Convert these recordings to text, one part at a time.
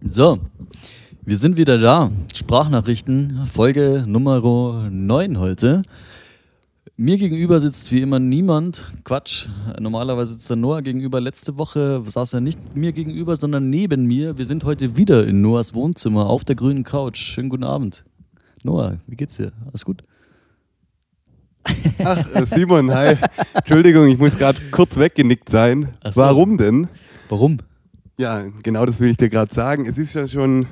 So, wir sind wieder da. Sprachnachrichten, Folge Nummer 9 heute. Mir gegenüber sitzt wie immer niemand. Quatsch. Normalerweise sitzt der Noah gegenüber. Letzte Woche saß er nicht mir gegenüber, sondern neben mir. Wir sind heute wieder in Noahs Wohnzimmer auf der grünen Couch. Schönen guten Abend. Noah, wie geht's dir? Alles gut? Ach, äh, Simon, hi. Entschuldigung, ich muss gerade kurz weggenickt sein. So. Warum denn? Warum? Ja, genau das will ich dir gerade sagen. Es ist ja schon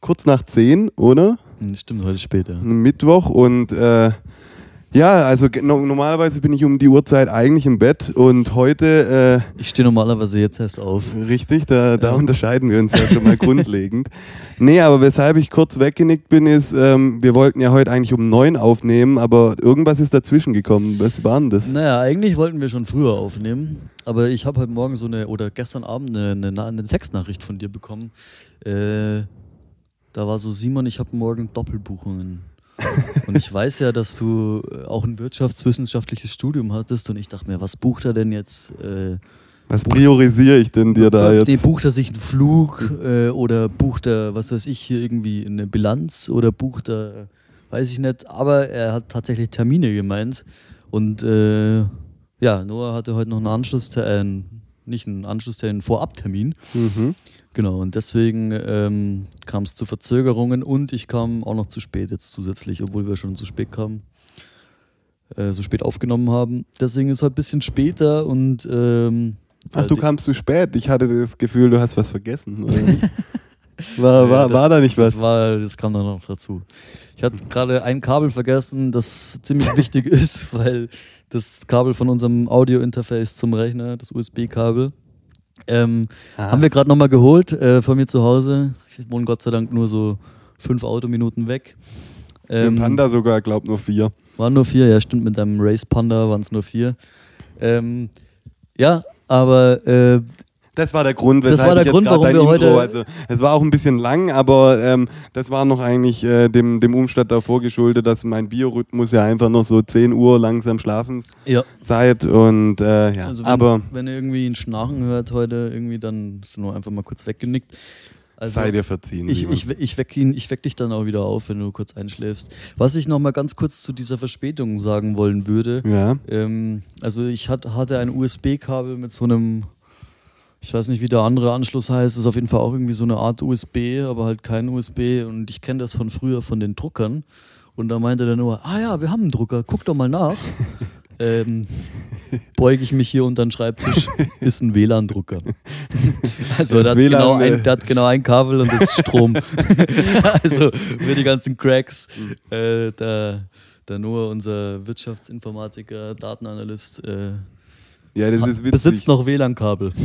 kurz nach 10, oder? Hm, Stimmt, heute später. Mittwoch und äh, ja, also no normalerweise bin ich um die Uhrzeit eigentlich im Bett und heute, Ich stehe normalerweise jetzt erst auf. äh, richtig, da, da Ja. unterscheiden wir uns ja schon mal grundlegend. Nee, aber weshalb ich kurz weggenickt bin, ist, ähm, wir wollten ja heute eigentlich um 9 aufnehmen, aber irgendwas ist dazwischen gekommen. Was war denn das? Naja, eigentlich wollten wir schon früher aufnehmen, aber ich habe heute Morgen so eine, oder gestern Abend eine, eine, eine Textnachricht von dir bekommen. Äh, da war so, Simon, ich habe morgen Doppelbuchungen. Und ich weiß ja, dass du äh, auch ein wirtschaftswissenschaftliches Studium hattest und ich dachte mir, was bucht er denn jetzt? Äh, Was priorisiere ich denn dir da Nee, jetzt? bucht er sich einen Flug äh, oder bucht er, was weiß ich, hier irgendwie eine Bilanz oder bucht er, weiß ich nicht, aber er hat tatsächlich Termine gemeint und äh, ja, Noah hatte heute noch einen Anschlusstermin, nicht einen Anschlusstermin, einen Vorabtermin. Mhm. Genau, und deswegen ähm, kam es zu Verzögerungen und ich kam auch noch zu spät jetzt zusätzlich, obwohl wir schon zu spät kamen, äh, so spät aufgenommen haben. Deswegen ist es heute ein bisschen später und ähm, Ach, äh, du die- kamst zu spät. Ich hatte das Gefühl, du hast was vergessen. Nicht? war, Ja, war, das- war da nicht was? Das, war, das kam dann noch dazu. Ich hatte gerade ein Kabel vergessen, das ziemlich wichtig ist, weil das Kabel von unserem Audio-Interface zum Rechner, das USB-Kabel, ähm, Ah. haben wir gerade nochmal geholt äh, von mir zu Hause. Ich wohne Gott sei Dank nur so fünf Autominuten weg. Ähm, Panda sogar, glaub nur vier. waren nur vier, ja, stimmt, mit deinem Race Panda waren es nur vier. Ähm, ja, aber äh, Das war der Grund, Das weshalb war der ich jetzt Grund, grad warum dein wir Intro, heute- also es war auch ein bisschen lang, aber ähm, das war noch eigentlich äh, dem, dem Umstand davor geschuldet, dass mein Biorhythmus ja einfach noch so 10 Uhr langsam schlafen ja, seid und äh, ja, Also wenn, aber wenn ihr irgendwie ein Schnarchen hört heute, irgendwie, dann ist nur einfach mal kurz weggenickt. Also sei dir verziehen. ich, ich, ich, weck ihn, ich weck dich dann auch wieder auf, wenn du kurz einschläfst. Was ich noch mal ganz kurz zu dieser Verspätung sagen wollen würde. ja, Ähm, also ich hat, hatte ein USB-Kabel mit so einem, ich weiß nicht, wie der andere Anschluss heißt, ist auf jeden Fall auch irgendwie so eine Art USB, aber halt kein USB. Und ich kenne das von früher von den Druckern. Und da meinte der nur, ah ja, wir haben einen Drucker, guck doch mal nach. ähm, beuge ich mich hier unter den Schreibtisch, ist ein WLAN-Drucker. also der hat, WLAN, genau äh, ein, der hat genau ein Kabel und das ist Strom. also für die ganzen Cracks, äh, der, der Noah, unser Wirtschaftsinformatiker, Datenanalyst, äh, ja, das ist witzig. besitzt noch WLAN-Kabel.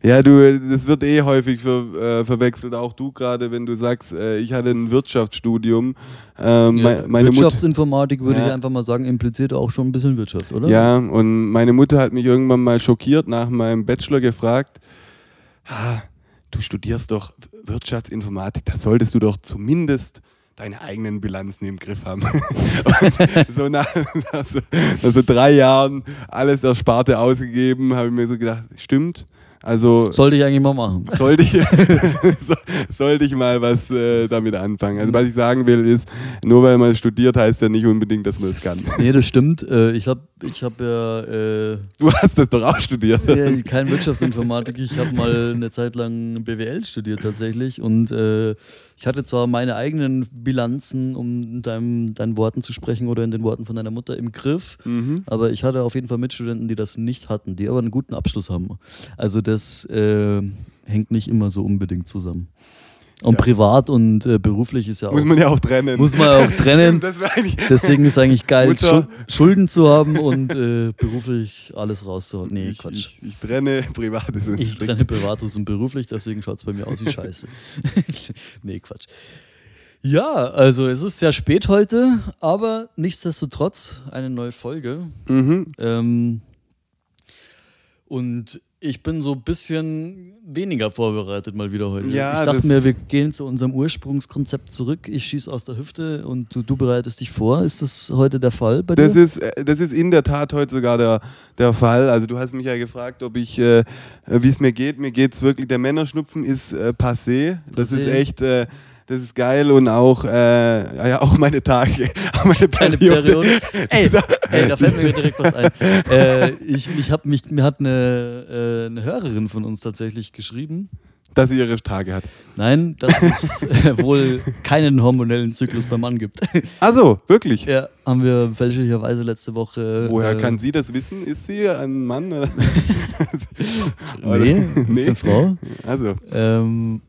Ja, du, das wird eh häufig ver, äh, verwechselt, auch du gerade, wenn du sagst, äh, ich hatte ein Wirtschaftsstudium. Ähm, Ja, mei- meine Wirtschaftsinformatik würde Ja. ich einfach mal sagen, impliziert auch schon ein bisschen Wirtschaft, oder? ja, und meine Mutter hat mich irgendwann mal schockiert nach meinem Bachelor gefragt, ah, du studierst doch Wirtschaftsinformatik, da solltest du doch zumindest deine eigenen Bilanzen im Griff haben. so nach, nach, so, nach so drei Jahren alles Ersparte ausgegeben, habe ich mir so gedacht, stimmt. Also Sollte ich eigentlich mal machen. sollte ich, so, sollte ich mal was äh, damit anfangen. Also was ich sagen will ist, nur weil man studiert, heißt ja nicht unbedingt, dass man es kann. Nee, das stimmt. Äh, ich habe ich hab ja äh, Du hast das doch auch studiert. ja, kein Wirtschaftsinformatik. Ich habe mal eine Zeit lang BWL studiert tatsächlich. Und äh, ich hatte zwar meine eigenen Bilanzen, um in deinem, deinen Worten zu sprechen oder in den Worten von deiner Mutter, im Griff. Mhm. Aber ich hatte auf jeden Fall Mitstudenten, die das nicht hatten, die aber einen guten Abschluss haben. Also das äh, hängt nicht immer so unbedingt zusammen. Und Ja. privat und äh, beruflich ist ja auch. Muss man ja auch trennen. muss man auch trennen. Deswegen ist eigentlich geil, Mutter. Schul Schulden zu haben und äh, beruflich alles rauszuhauen. Nee, ich, Quatsch. ich, ich trenne Privates und Ich trenne Privates und beruflich, deswegen schaut es bei mir aus wie Scheiße. nee, Quatsch. Ja, also es ist sehr spät heute, aber nichtsdestotrotz eine neue Folge. Mhm. Ähm, und Ich bin so ein bisschen weniger vorbereitet mal wieder heute. Ja, ich dachte das- mir, wir gehen zu unserem Ursprungskonzept zurück. Ich schieße aus der Hüfte und du, du bereitest dich vor. Ist das heute der Fall bei Das dir? ist, äh, das ist in der Tat heute sogar der, der Fall. Also du hast mich ja gefragt, ob ich, äh, wie es mir geht. Mir geht es wirklich, der Männerschnupfen ist äh, passé. Das Passé. ist echt, äh, das ist geil und auch, äh, ja, auch meine Tage, auch meine Periode. Periode. Ey, ey, da fällt mir direkt was ein. Äh, ich, ich hab mich, mir hat eine, äh, eine Hörerin von uns tatsächlich geschrieben. Dass sie ihre Tage hat. Nein, dass es äh, wohl keinen hormonellen Zyklus beim Mann gibt. Also, wirklich? ja, haben wir fälschlicherweise letzte Woche. Woher äh, kann sie das wissen? Ist sie ein Mann? oder? Nee, ist Nee. eine Frau. Also, Ähm,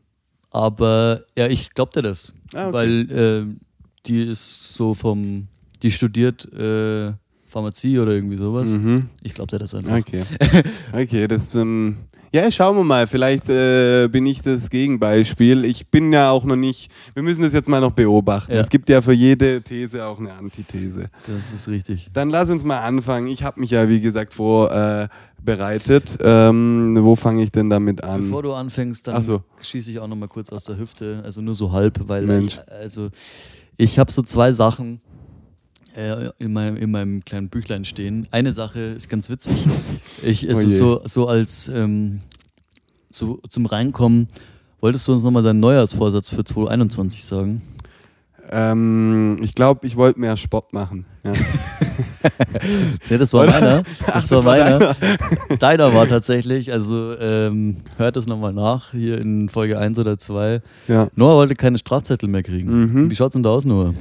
aber ja, ich glaub dir das. Ah, okay. Weil äh, die ist so vom, die studiert äh, Pharmazie oder irgendwie sowas. mhm. Ich glaub dir das einfach. Okay. Okay, das. Ähm, ja, schauen wir mal. Vielleicht äh, bin ich das Gegenbeispiel. Ich bin ja auch noch nicht. Wir müssen das jetzt mal noch beobachten. Ja. Es gibt ja für jede These auch eine Antithese. Das ist richtig. Dann lass uns mal anfangen. Ich habe mich ja, wie gesagt, vorbereitet. Bereitet. ähm, wo fange ich denn damit an? Bevor du anfängst, dann so. schieße ich auch noch mal kurz aus der Hüfte, also nur so halb, weil Mensch. ich, also ich habe so zwei Sachen äh, in, meinem, in meinem kleinen Büchlein stehen. Eine Sache ist ganz witzig. Ich, also Oh so, so als ähm, zu, zum Reinkommen, wolltest du uns nochmal deinen Neujahrsvorsatz für 2021 sagen? ähm, ich glaube, ich wollte mehr Sport machen. Ja. Das war meiner. Ach, Das das war meiner. Deiner war tatsächlich, also ähm, hört es nochmal nach, hier in Folge 1 oder 2. ja. Noah wollte keine Strafzettel mehr kriegen. Mhm. Wie schaut's denn da aus, Noah?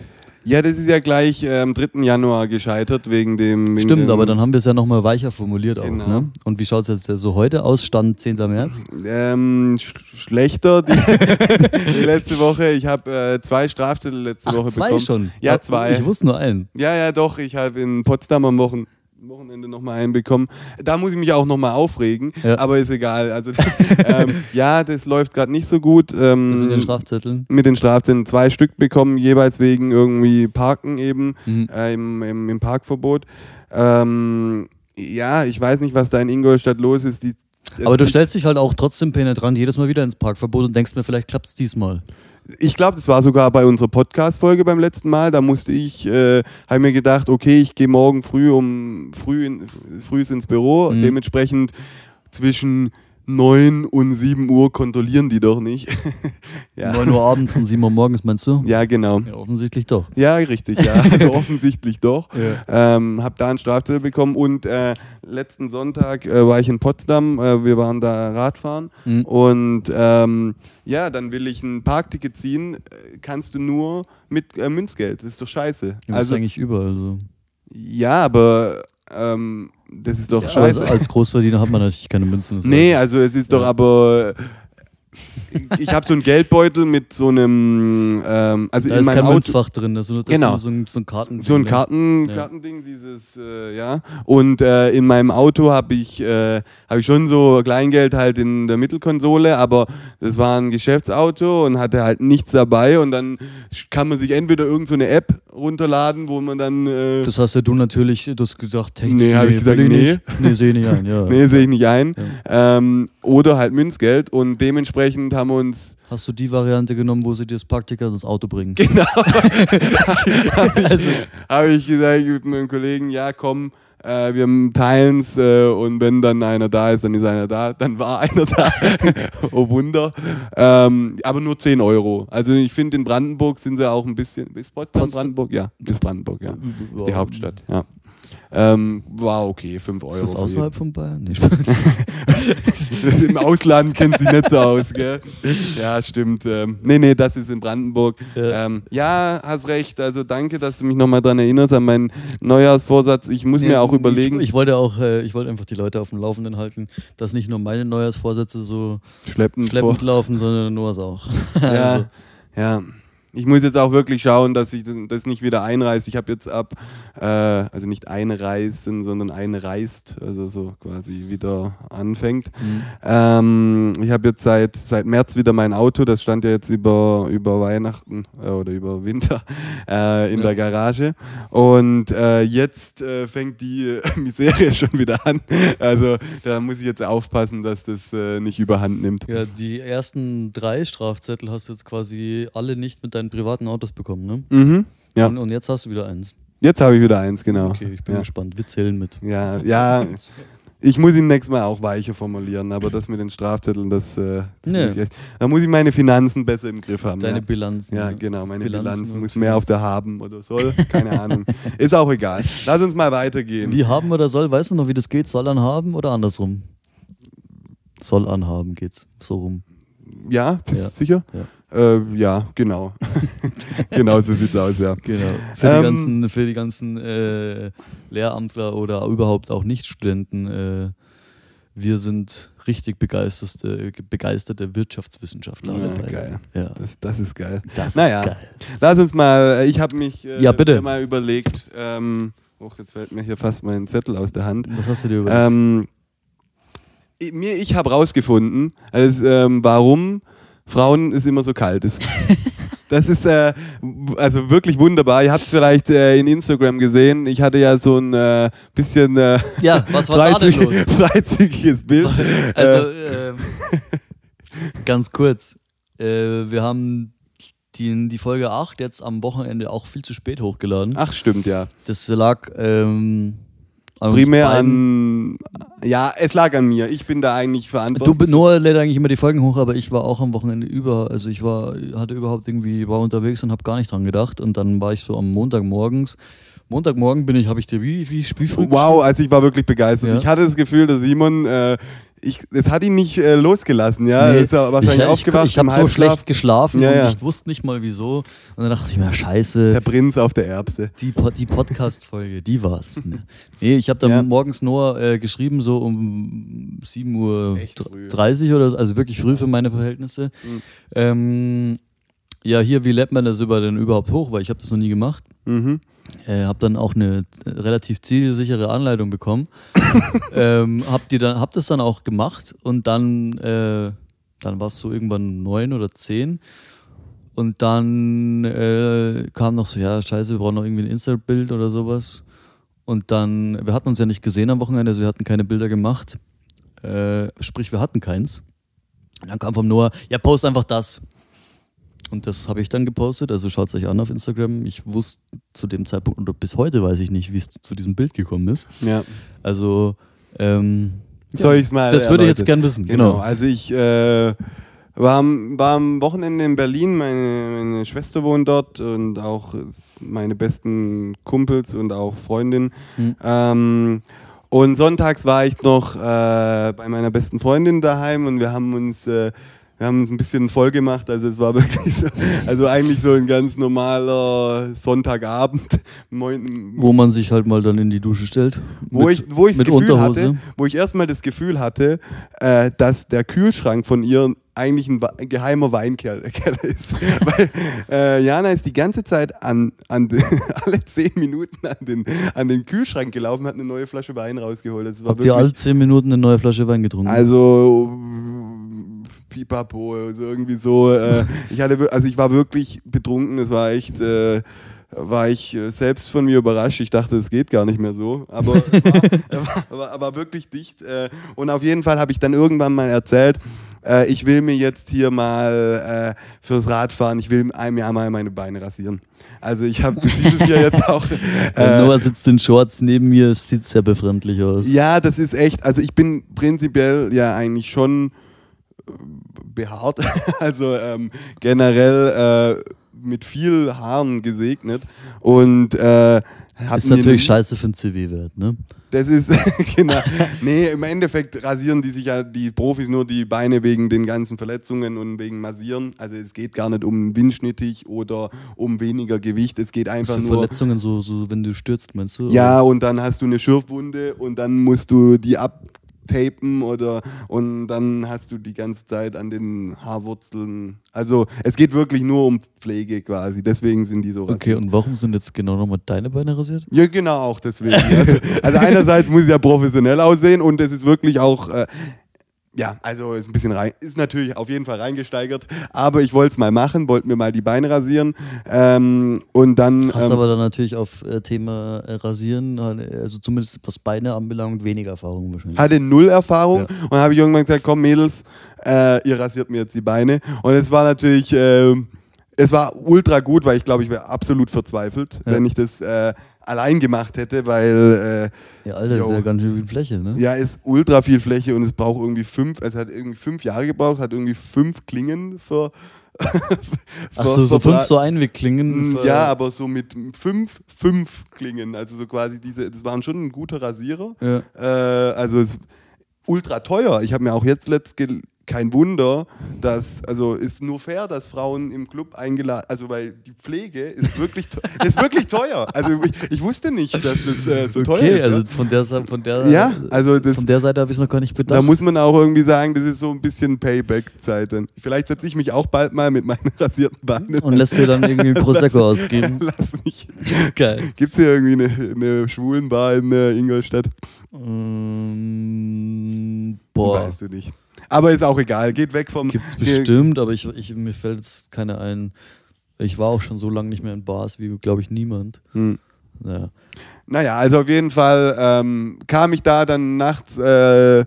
Ja, das ist ja gleich äh, am 3. Januar gescheitert wegen dem. Wegen Stimmt, dem, aber dann haben wir es ja nochmal weicher formuliert Genau. auch. Ne? Und wie schaut es jetzt so heute aus? Stand 10. März? Ähm, sch schlechter die, die letzte Woche. Ich habe äh, zwei Strafzettel letzte Ach, Woche zwei bekommen. schon? Ja, zwei. Ich wusste nur einen. Ja, ja, doch. Ich habe in Potsdam am Wochen Wochenende nochmal einen bekommen. Da muss ich mich auch nochmal aufregen, Ja. aber ist egal. Also, ähm, ja, das läuft gerade nicht so gut. Ähm, Das mit den Strafzetteln. mit den Strafzetteln zwei Stück bekommen, jeweils wegen irgendwie Parken eben, Mhm. äh, im, im, im Parkverbot. Ähm, ja, ich weiß nicht, was da in Ingolstadt los ist. Die, Aber du stellst dich halt auch trotzdem penetrant jedes Mal wieder ins Parkverbot und denkst mir, vielleicht klappt es diesmal. Ich glaube, das war sogar bei unserer Podcast-Folge beim letzten Mal. Da musste ich, äh, habe mir gedacht, okay, ich gehe morgen früh um früh, in, früh ins Büro. Mhm. Dementsprechend zwischen 9 und 7 Uhr kontrollieren die doch nicht. ja. 9 Uhr abends und 7 Uhr morgens, meinst du? ja, genau. Ja, offensichtlich doch. Ja, richtig, ja. Also offensichtlich doch. Ja. Ähm, hab da einen Strafzettel bekommen und äh, letzten Sonntag äh, war ich in Potsdam. Äh, wir waren da Radfahren Mhm. und ähm, ja, dann will ich ein Parkticket ziehen. Äh, kannst du nur mit äh, Münzgeld. Das ist doch scheiße. Ja, das ist Also eigentlich überall so. ja, aber ähm, das ist doch Ja, scheiße. also als Großverdiener hat man natürlich keine Münzen. nee, also es ist doch Ja. aber. Ich habe so einen Geldbeutel mit so einem, ähm, also. Da in ist meinem kein. Münzfach drin, das ist das Genau. so ein, so ein Karten. So ein Karten, Ja. Kartending, dieses, äh, ja. Und äh, in meinem Auto habe ich, äh, hab ich schon so Kleingeld halt in der Mittelkonsole, aber das war ein Geschäftsauto und hatte halt nichts dabei und dann kann man sich entweder irgendeine so eine App runterladen, wo man dann, äh, Das hast ja du natürlich, du hast gedacht, Technik, Nee, hab ich gesagt, nee. Nee, sehe ich nicht ein, ja. nee, sehe ich nicht ein, Ja. ähm, oder halt Münzgeld und dementsprechend haben wir uns Hast du die Variante genommen, wo sie dir das Parkticket ins Auto bringen? Genau. habe ich, Also- hab ich gesagt mit meinem Kollegen, ja komm, äh, wir teilen es äh, und wenn dann einer da ist, dann ist einer da. Dann war einer da. oh Wunder. Ähm, aber nur 10 Euro. Also ich finde, in Brandenburg sind sie auch ein bisschen. Ist Potsdam Pots- Brandenburg? Ja, ist Brandenburg, ja. Ist die. Hauptstadt, ja. Ähm, war okay, 5 Euro. Ist das außerhalb von Bayern? Nee. Im Ausland kennt sie nicht so aus, gell? Ja, stimmt. Ähm, nee, nee, das ist in Brandenburg. Ja. Ähm, ja, hast recht. Also danke, dass du mich nochmal dran erinnerst an meinen Neujahrsvorsatz. Ich muss Nee, mir auch überlegen. Ich, ich wollte auch, äh, ich wollte einfach die Leute auf dem Laufenden halten, dass nicht nur meine Neujahrsvorsätze so schleppend schleppend laufen, sondern Noahs auch. Ja, also, ja. Ich muss jetzt auch wirklich schauen, dass ich das nicht wieder einreiße. Ich habe jetzt ab, äh, also nicht einreißen, sondern einreißt, also so quasi wieder anfängt. Mhm. Ähm, ich habe jetzt seit, seit März wieder mein Auto, das stand ja jetzt über, über Weihnachten äh, oder über Winter äh, in Ja. der Garage. Und äh, jetzt äh, fängt die Misere schon wieder an. Also da muss ich jetzt aufpassen, dass das äh, nicht überhand nimmt. Ja, die ersten drei Strafzettel hast du jetzt quasi alle nicht mit deinen privaten Autos bekommen, ne? Mhm. Ja. Und, und jetzt hast du wieder eins. Jetzt habe ich wieder eins, genau. Okay, ich bin ja. gespannt. Wir zählen mit. Ja, ja. Ich muss ihn nächstes Mal auch weicher formulieren, aber das mit den Strafzetteln, das, äh, das Nee. muss ich echt, da muss ich meine Finanzen besser im Griff haben. Deine ja. Bilanzen. Ja, genau, meine Bilanzen Bilanz und muss mehr auf der haben oder soll. Keine Ahnung. Ist auch egal. Lass uns mal weitergehen. Wie haben oder soll, weißt du noch, wie das geht? Soll anhaben oder andersrum? Soll anhaben geht's. So rum. Ja, bist Ja. sicher? Ja. Äh, ja, genau. genau so sieht's aus, ja. Genau. Für Ähm, die ganzen, für die ganzen äh, Lehramtler oder überhaupt auch Nichtstudenten, äh, wir sind richtig begeisterte, begeisterte Wirtschaftswissenschaftler. Ja, beide. geil. Ja. Das, das ist geil. Das Naja. ist geil. Lass uns mal, ich habe mich äh, Ja, bitte. mal überlegt, ähm, oh, jetzt fällt mir hier fast mein Zettel aus der Hand. Was hast du dir überlegt? Ähm, ich- mir, ich habe rausgefunden, also, ähm, warum Frauen es immer so kalt ist. Das ist äh, also wirklich wunderbar. Ihr habt es vielleicht äh, in Instagram gesehen. Ich hatte ja so ein äh, bisschen äh, ja, was war da denn los? freizügiges Bild. Also, Äh, ähm, ganz kurz. Äh, wir haben die, die Folge 8 jetzt am Wochenende auch viel zu spät hochgeladen. ach, stimmt, ja. Das lag ähm, uns Primär an. Ja, es lag an mir. Ich bin da eigentlich Du, verantwortlich. Noah lädt eigentlich immer die Folgen hoch, aber ich war auch am Wochenende über, also ich war, hatte überhaupt irgendwie, war unterwegs und habe gar nicht dran gedacht und dann war ich so am Montag morgens. Montagmorgen bin ich, habe ich dir wie, wie, wie früh Wow, also ich war wirklich begeistert. Ja. Ich hatte das Gefühl, dass Simon, äh, ich, das hat ihn nicht äh, losgelassen, ja. Nee, ist er wahrscheinlich ich, ich, aufgewacht ich habe im so schlecht geschlafen Ja, und ja. ich wusste nicht mal wieso. Und dann dachte ich mir, scheiße, Der Prinz auf der Erbse. die, die Podcast-Folge, die war's. Ne? Nee, ich habe dann Ja. morgens Noah äh, geschrieben, so um 7 Uhr Echt früh. 30 oder so, also wirklich früh für meine Verhältnisse. Mhm. Ähm, ja, hier, wie lädt man das über denn überhaupt hoch? Weil ich habe das noch nie gemacht. Mhm. Äh, habe dann auch eine äh, relativ zielsichere Anleitung bekommen. ähm, hab, die dann, hab das dann auch gemacht und dann, äh, dann war es so irgendwann neun oder zehn. Und dann äh, kam noch so, ja, scheiße, wir brauchen noch irgendwie ein Insta-Bild oder sowas. Und dann, wir hatten uns ja nicht gesehen am Wochenende, also wir hatten keine Bilder gemacht. Äh, sprich, wir hatten keins. Und dann kam vom Noah, ja, post einfach das. Und das habe ich dann gepostet, also schaut es euch an auf Instagram. Ich wusste zu dem Zeitpunkt, oder bis heute weiß ich nicht, wie es zu diesem Bild gekommen ist. Ja. Also, ähm, Soll ich's mal das würde ich jetzt gern wissen. Genau. Genau. Also ich äh, war, am, war am Wochenende in Berlin, meine, meine Schwester wohnt dort und auch meine besten Kumpels und auch Freundin. Hm. Ähm, und sonntags war ich noch äh, bei meiner besten Freundin daheim und wir haben uns äh, wir haben uns ein bisschen voll gemacht, also es war wirklich so, also eigentlich so ein ganz normaler Sonntagabend, Wo man sich halt mal dann in die Dusche stellt. wo Mit- ich, wo ich das Gefühl Unterhose. hatte, wo ich erstmal das Gefühl hatte, äh, dass der Kühlschrank von ihr eigentlich ein, geheimer Weinkeller Keller ist. Weil äh, Jana ist die ganze Zeit an, an alle zehn Minuten an den, an den Kühlschrank gelaufen, hat eine neue Flasche Wein rausgeholt. Das Habt ihr alle zehn Minuten eine neue Flasche Wein getrunken? also Pipapo, also irgendwie so. Äh, ich hatte, also ich war wirklich betrunken. Es war echt, äh, war ich äh, selbst von mir überrascht. Ich dachte, es geht gar nicht mehr so, aber war, war, war wirklich dicht. Äh, und auf jeden Fall habe ich dann irgendwann mal erzählt. Äh, ich will mir jetzt hier mal äh, fürs Radfahren, ich will einem Jahr mal meine Beine rasieren. Also ich habe dieses Jahr jetzt auch. Äh, Noah sitzt in Shorts neben mir, es sieht sehr befremdlich aus. ja, das ist echt, also ich bin prinzipiell ja eigentlich schon behaart, also ähm, generell äh, mit viel Haaren gesegnet und äh, Ist natürlich scheiße für den CV-Wert, ne? Das ist, genau. Nee, im Endeffekt rasieren die sich ja die Profis nur die Beine wegen den ganzen Verletzungen und wegen Massieren. Also es geht gar nicht um windschnittig oder um weniger Gewicht. Es geht einfach nur. Verletzungen, so, so wenn du stürzt, meinst du? Ja, und dann hast du eine Schürfwunde und dann musst du die ab tapen oder und dann hast du die ganze Zeit an den Haarwurzeln. Also es geht wirklich nur um Pflege quasi. Deswegen sind die so Okay, und warum sind jetzt genau nochmal deine Beine rasiert? Ja, genau, auch deswegen. Also, also einerseits muss es ja professionell aussehen und es ist wirklich auch. Äh, ja, also ist ein bisschen rein, ist natürlich auf jeden Fall reingesteigert, aber ich wollte es mal machen, wollte mir mal die Beine rasieren ähm, und dann. Hast ähm, aber dann natürlich auf äh, Thema äh, Rasieren, also zumindest was Beine anbelangt, weniger Erfahrung wahrscheinlich. hatte null Erfahrung Ja. und habe ich irgendwann gesagt, komm Mädels, äh, ihr rasiert mir jetzt die Beine und es war natürlich, äh, es war ultra gut, weil ich glaube, ich wäre absolut verzweifelt, Ja. wenn ich das äh, allein gemacht hätte, weil Ja, Alter, das ist ja ganz schön viel Fläche, ne? äh, ja, ist ultra viel Fläche und es braucht irgendwie fünf, es hat irgendwie fünf Jahre gebraucht, hat irgendwie fünf Klingen für. Ach so, so fünf so Einwegklingen. Mm, Ja, aber so mit fünf, fünf Klingen. Also so quasi diese, das waren schon ein guter Rasierer. Ja. Äh, also es, ultra teuer. Ich habe mir auch jetzt letzt kein Wunder, dass, also ist nur fair, dass Frauen im Club eingeladen, also weil die Pflege ist wirklich, ist wirklich teuer. Also ich, ich wusste nicht, dass das äh, so teuer Okay, ist. also ja. von der, von der, Ja, also das- von der Seite habe ich es noch gar nicht bedacht. Da muss man auch irgendwie sagen, das ist so ein bisschen Payback-Zeit. Vielleicht setze ich mich auch bald mal mit meinen rasierten Beinen. und lässt dir dann irgendwie Prosecco ausgeben. Lass mich. Geil. Gibt es hier irgendwie eine, eine Schwulenbar in äh, Ingolstadt? Ähm, boah, Weißt du nicht. Aber ist auch egal. Geht weg vom. gibt's bestimmt, aber ich, ich, mir fällt jetzt keine ein. Ich war auch schon so lange nicht mehr in Bars wie, glaube ich, niemand. Hm. Naja. Naja, also auf jeden Fall ähm, kam ich da dann nachts äh, äh,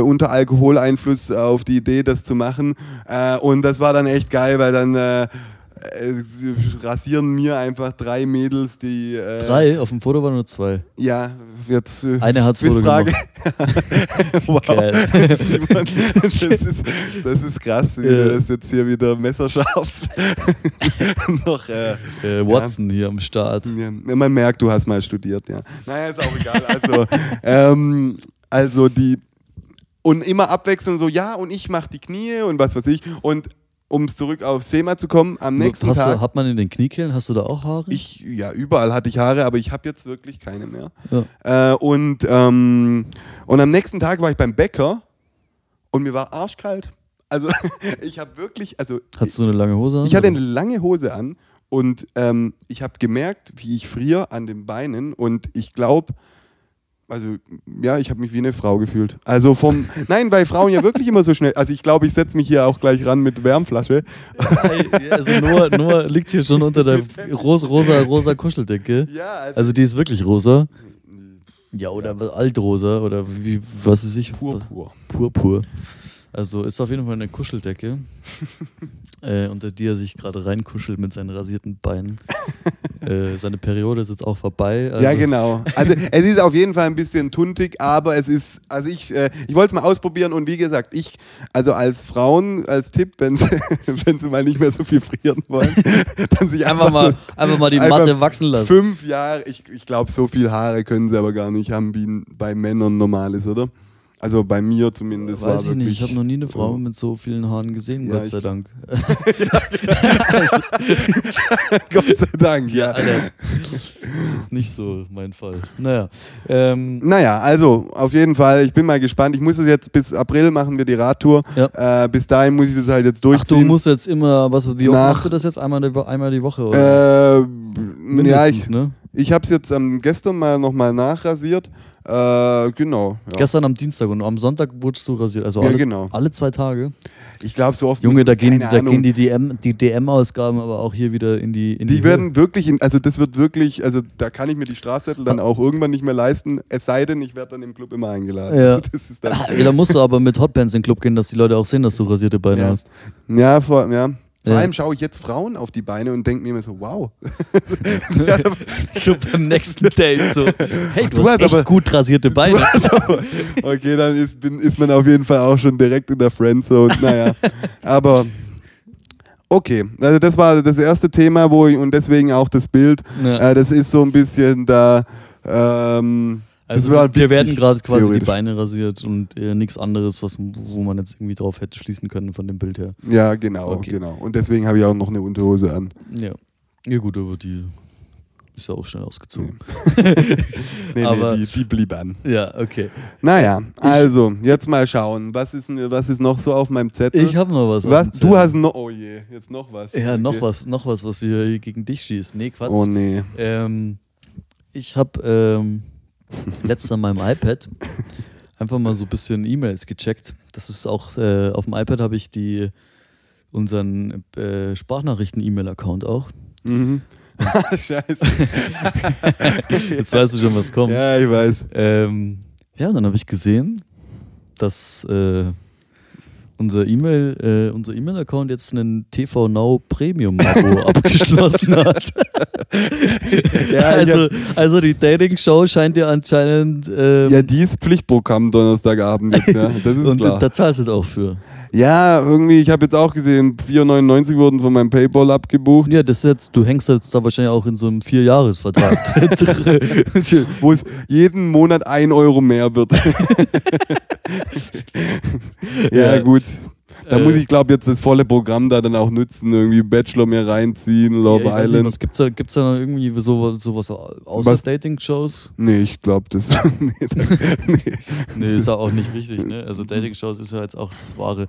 unter Alkoholeinfluss auf die Idee, das zu machen. Äh, und das war dann echt geil, weil dann äh, sie rasieren mir einfach drei Mädels, die. Äh, Drei, auf dem Foto waren nur zwei. Ja, jetzt. Äh, Eine hat's Foto Quizfrage. wow. Simon, das, ist, das ist krass, wie Ja. das jetzt hier wieder messerscharf noch. Äh, Äh, Watson hier am Start. ja, man merkt, du hast mal studiert, ja. Naja, ist auch egal. Also, ähm, also die. Und immer abwechselnd so, ja, und ich mach die Knie und was weiß ich. Und um zurück aufs Thema zu kommen, am nächsten Hast Tag. du, hat man in den Kniekehlen, hast du da auch Haare? ich, ja, überall hatte ich Haare, aber ich habe jetzt wirklich keine mehr. Ja. Äh, und, ähm, und am nächsten Tag war ich beim Bäcker und mir war arschkalt. Also ich habe wirklich, also Hattest du eine lange Hose an? ich hatte eine lange Hose an und ähm, ich habe gemerkt, wie ich friere an den Beinen und ich glaube, also ja, ich habe mich wie eine Frau gefühlt. Also vom, nein, weil Frauen ja wirklich immer so schnell, also ich glaube, ich setze mich hier auch gleich ran mit Wärmflasche. Ja, also Noah, Noah liegt hier schon unter der rosa, rosa, rosa Kuscheldecke. Ja, also, Also die ist wirklich rosa. Ja, oder altrosa oder wie, was ist ich? purpur. Purpur. Also ist auf jeden Fall eine Kuscheldecke, äh, unter die er sich gerade reinkuschelt mit seinen rasierten Beinen. äh, seine Periode ist jetzt auch vorbei. Also, Ja, genau. Also es ist auf jeden Fall ein bisschen tuntig, aber es ist, also ich, äh, ich wollte es mal ausprobieren und wie gesagt, ich, also als Frauen, als Tipp, wenn sie, wenn sie mal nicht mehr so viel frieren wollen, dann sich einfach, Einfach mal, einfach mal die einfach Matte wachsen so lassen. fünf Jahre, ich, ich glaube, so viel Haare können sie aber gar nicht haben, wie bei Männern normal ist, oder? Also bei mir zumindest war Weiß ich nicht, ich habe noch nie eine Frau mit so vielen Haaren gesehen, Ja, Gott sei Dank. Gott sei Dank, ja. Alter, das ist nicht so mein Fall. Naja, ähm, Naja, also auf jeden Fall, ich bin mal gespannt. Ich muss es jetzt bis April machen wir die Radtour. Ja. Äh, bis dahin muss ich das halt jetzt ach, du durchziehen. musst jetzt immer, was, wie oft Nach- machst du das jetzt? Einmal die, einmal die Woche? Oder? Äh, ja, ich, ne? Ich habe es jetzt ähm, gestern mal nochmal nachrasiert. Äh, genau. Ja. Gestern am Dienstag und am Sonntag wurdest du rasiert. Also Ja, alle, genau. alle zwei Tage. Ich glaube, so oft. Junge, da gehen, die, da Ahnung. gehen die DM die DM-Ausgaben aber auch hier wieder in die in Die Höhe. werden wirklich, in, also das wird wirklich, also da kann ich mir die Strafzettel dann auch irgendwann nicht mehr leisten, es sei denn, ich werde dann im Club immer eingeladen. Ja. Das ist Ah, ja, da musst du aber mit Hotpants in den Club gehen, dass die Leute auch sehen, dass du rasierte Beine Ja. hast. ja, vor, ja. Vor allem schaue ich jetzt Frauen auf die Beine und denke mir immer so, wow. So beim nächsten Date so. Hey, du, Du hast hast aber- gut rasierte Beine. Also, okay, dann ist, bin, ist man auf jeden Fall auch schon direkt in der Friendzone. Naja, aber okay, also das war das erste Thema, wo ich, und deswegen auch das Bild. Ja. Äh, das ist so ein bisschen da. Ähm, Also war wir witzig, werden gerade quasi die. Beine rasiert und äh, nichts anderes, was, wo man jetzt irgendwie drauf hätte schließen können von dem Bild her. Ja, genau, Okay. genau. Und deswegen habe ich auch noch eine Unterhose an. Ja. Ja gut, aber die Ist ja auch schnell ausgezogen. Nee, Aber- nee, die, die blieb an. Ja, okay. Naja, also, jetzt mal schauen. Was ist, was ist noch so auf meinem Zettel? Ich habe noch was. was? Du hast noch. Oh je, jetzt noch was. Ja, noch Okay. was, noch was, was wir hier gegen dich schießen. Nee, Quatsch. Oh nee. Ähm, ich habe ähm, letztens an meinem iPad einfach mal so ein bisschen E-Mails gecheckt. Das ist auch, äh, auf dem iPad habe ich die unseren äh, Sprachnachrichten-E-Mail-Account auch. Mhm. Scheiße. Jetzt weißt du schon, was kommt. Ja, ich weiß. Ähm, ja, und dann habe ich gesehen, dass äh, unser E-Mail, äh, unser E-Mail-Account jetzt einen TV Now Premium-Abo abgeschlossen hat. Ja, also, also die Dating-Show scheint dir anscheinend. Ähm, Ja, die ist Pflichtprogramm Donnerstagabend jetzt, ja. Das ist und klar. da zahlst du jetzt auch für. Ja, irgendwie, ich habe jetzt auch gesehen, 4,99 wurden von meinem Paypal abgebucht. Ja, das jetzt, du hängst jetzt da wahrscheinlich auch in so einem Vierjahresvertrag drin. Wo es jeden Monat ein Euro mehr wird. ja, Ja. gut. Da Äh, muss ich, glaube jetzt das volle Programm da dann auch nutzen. Irgendwie Bachelor mir reinziehen, Love ja, ich weiß nicht, Island. was gibt's da, gibt's da noch irgendwie so, sowas außer? Dating-Shows? nee, ich glaube das. nee, nee. Nee, ist ja auch nicht richtig, ne? Also Dating-Shows ist ja jetzt auch das Wahre.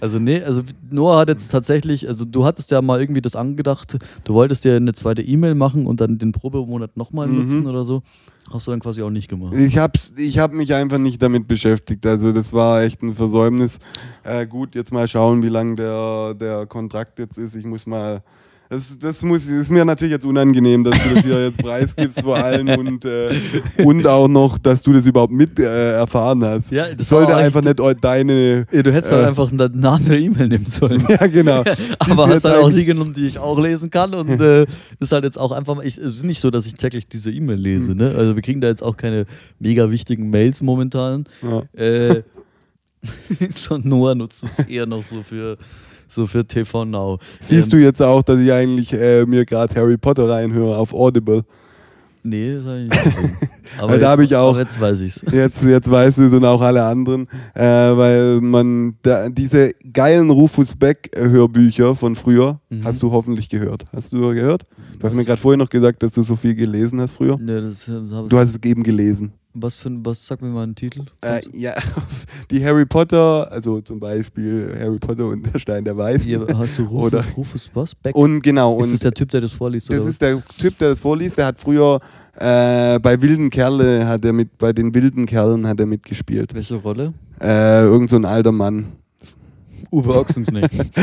Also nee, also Noah hat jetzt tatsächlich, also du hattest ja mal irgendwie das angedacht, du wolltest dir eine zweite E-Mail machen und dann den Probemonat nochmal Mhm. nutzen oder so. Hast du dann quasi auch nicht gemacht. Ich habe ich hab mich einfach nicht damit beschäftigt. Also das war echt ein Versäumnis. Äh, gut, jetzt mal schauen, wie lang der, der Kontrakt jetzt ist. Ich muss mal. Das, das muss, ist mir natürlich jetzt unangenehm, dass du das hier jetzt preisgibst vor allen und, äh, und auch noch, dass du das überhaupt mit äh, erfahren hast. Ja, das Sollte einfach nicht deine. Ja, du hättest halt Äh. einfach eine, eine andere E-Mail nehmen sollen. Ja, genau. Aber hast halt auch die genommen, die ich auch lesen kann und äh, ist halt jetzt auch einfach, ich, es ist nicht so, dass ich täglich diese E-Mail lese, Hm. ne? Also wir kriegen da jetzt auch keine mega wichtigen Mails momentan. Ja. Äh, Noah nutzt es eher noch so für, so für TV Now. Siehst du jetzt auch, dass ich eigentlich äh, mir gerade Harry Potter reinhöre auf Audible? Nee, das habe ich nicht gesehen. Aber Weil da jetzt- hab ich auch- Aber jetzt weiß ich's. Jetzt, jetzt weißt du es und auch alle anderen, äh, weil man da, diese geilen Rufus Beck äh, Hörbücher von früher Mhm. hast du hoffentlich gehört. Hast du gehört? Du hast Was? mir gerade vorher noch gesagt, dass du so viel gelesen hast früher. Nee, das, äh, hab Du hast es eben gelesen. Was für ein- was sag mir mal einen Titel? Äh, ja, die Harry Potter, also zum Beispiel Harry Potter und der Stein der Weißen. Hier, hast du Rufus, Oder- Rufus was? Beck? Und genau, ist und das der Typ, der das vorliest? das ist der Typ, der das vorliest, der hat früher äh, bei Wilden Kerle hat er mit, bei den wilden Kerlen hat er mitgespielt. welche Rolle? Äh, irgend so ein alter Mann. Uwe Ochsenknecht.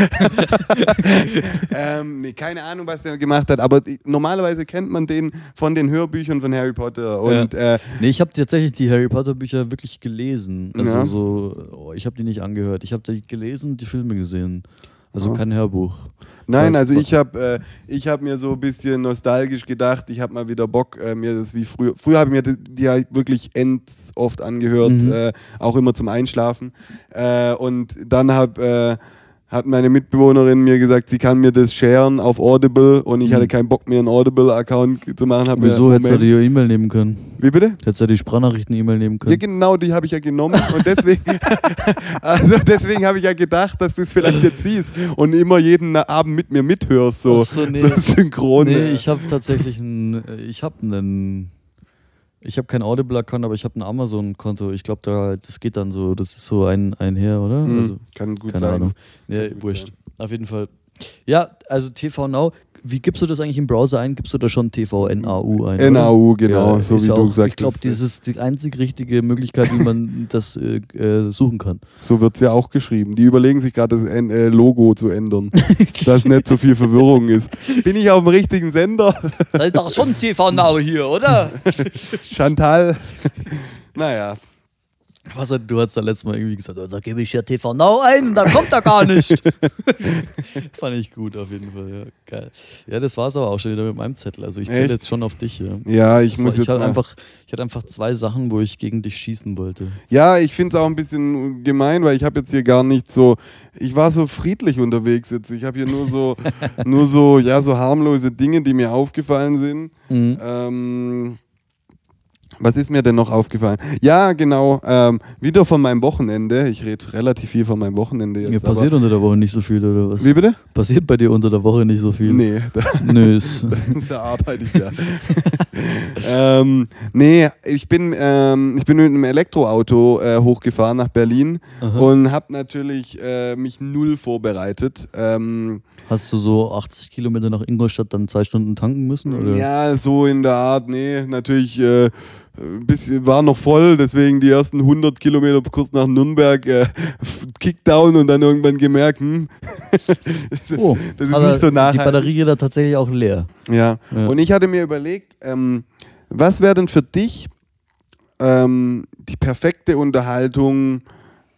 ähm, nee, keine Ahnung, was der gemacht hat, aber normalerweise kennt man den von den Hörbüchern von Harry Potter. Und äh, nee, ich habe tatsächlich die Harry Potter Bücher wirklich gelesen. Also Ja. so, oh, ich habe die nicht angehört. Ich habe die gelesen, die Filme gesehen. Also Ja. kein Hörbuch. Nein, also ich habe äh, ich hab mir so ein bisschen nostalgisch gedacht, ich habe mal wieder Bock, äh, mir das wie früher. Früher habe ich mir die, die ja wirklich ends oft angehört, Mhm. äh, auch immer zum Einschlafen. Äh, und dann hab, äh, hat meine Mitbewohnerin mir gesagt, sie kann mir das sharen auf Audible und ich Mhm. hatte keinen Bock mehr einen Audible-Account zu machen. Mir- Wieso hättest du die E-Mail nehmen können? Wie bitte? Hättest du die Sprachnachrichten-E-Mail nehmen Ja, können? genau, die habe ich ja genommen und deswegen, also deswegen habe ich ja gedacht, dass du es vielleicht jetzt siehst und immer jeden Abend mit mir mithörst, so, Ach so, nee. so synchron. Nee, ich habe tatsächlich einen, ich habe einen, ich habe kein Audible-Account, aber ich habe ein Amazon-Konto. Ich glaube, da, das geht dann so, das ist so ein, einher, oder? Hm, Also, kann gut keine sein. Ahnung. Gut wurscht. sein. Auf jeden Fall. Ja, also TV Now, wie gibst du das eigentlich im Browser ein? Gibst du da schon TV NAU ein? NAU, genau, Ja, so wie ja du auch, gesagt Ich glaube, hast. das ist die einzig richtige Möglichkeit, wie man das äh, äh, suchen kann. So wird es ja auch geschrieben. Die überlegen sich gerade, das N- äh, Logo zu ändern, dass nicht so viel Verwirrung ist. Bin ich auf dem richtigen Sender? Da ist doch schon TV Now hier, oder? Chantal? naja, Was hat, du hast da letztes Mal irgendwie gesagt, oh, da gebe ich ja TV Now ein, da kommt er gar nicht. Fand ich gut auf jeden Fall, ja. Geil. Ja, das war es aber auch schon wieder mit meinem Zettel. Also ich zähle jetzt schon auf dich, ja. ja, ich Das war, muss ich, jetzt hatte mal. einfach, ich hatte einfach zwei Sachen, wo ich gegen dich schießen wollte. Ja, ich finde es auch ein bisschen gemein, weil ich habe jetzt hier gar nicht so, ich war so friedlich unterwegs jetzt. Ich habe hier nur so, nur so, ja, so harmlose Dinge, die mir aufgefallen sind. Mhm. Ähm, Was ist mir denn noch aufgefallen? Ja, genau. Ähm, wieder von meinem Wochenende. Ich rede relativ viel von meinem Wochenende jetzt. Ja, passiert unter der Woche nicht so viel, oder was? Wie bitte? Passiert bei dir unter der Woche nicht so viel? Nee, da, Nö, ist, da arbeite ich ja. ähm, nee, ich bin, ähm, ich bin mit einem Elektroauto äh, hochgefahren nach Berlin Aha. und habe natürlich äh, mich null vorbereitet. Ähm, hast du so 80 Kilometer nach Ingolstadt dann zwei Stunden tanken müssen? Oder? Ja, so in der Art, nee, natürlich äh, bisschen, war noch voll, deswegen die ersten 100 Kilometer kurz nach Nürnberg äh, Kickdown und dann irgendwann gemerkt, hm, das, Oh, das ist nicht so Die nachhaltig. Batterie geht da tatsächlich auch leer. Ja. Ja. und ich hatte mir überlegt, ähm, was wäre denn für dich ähm, die perfekte Unterhaltung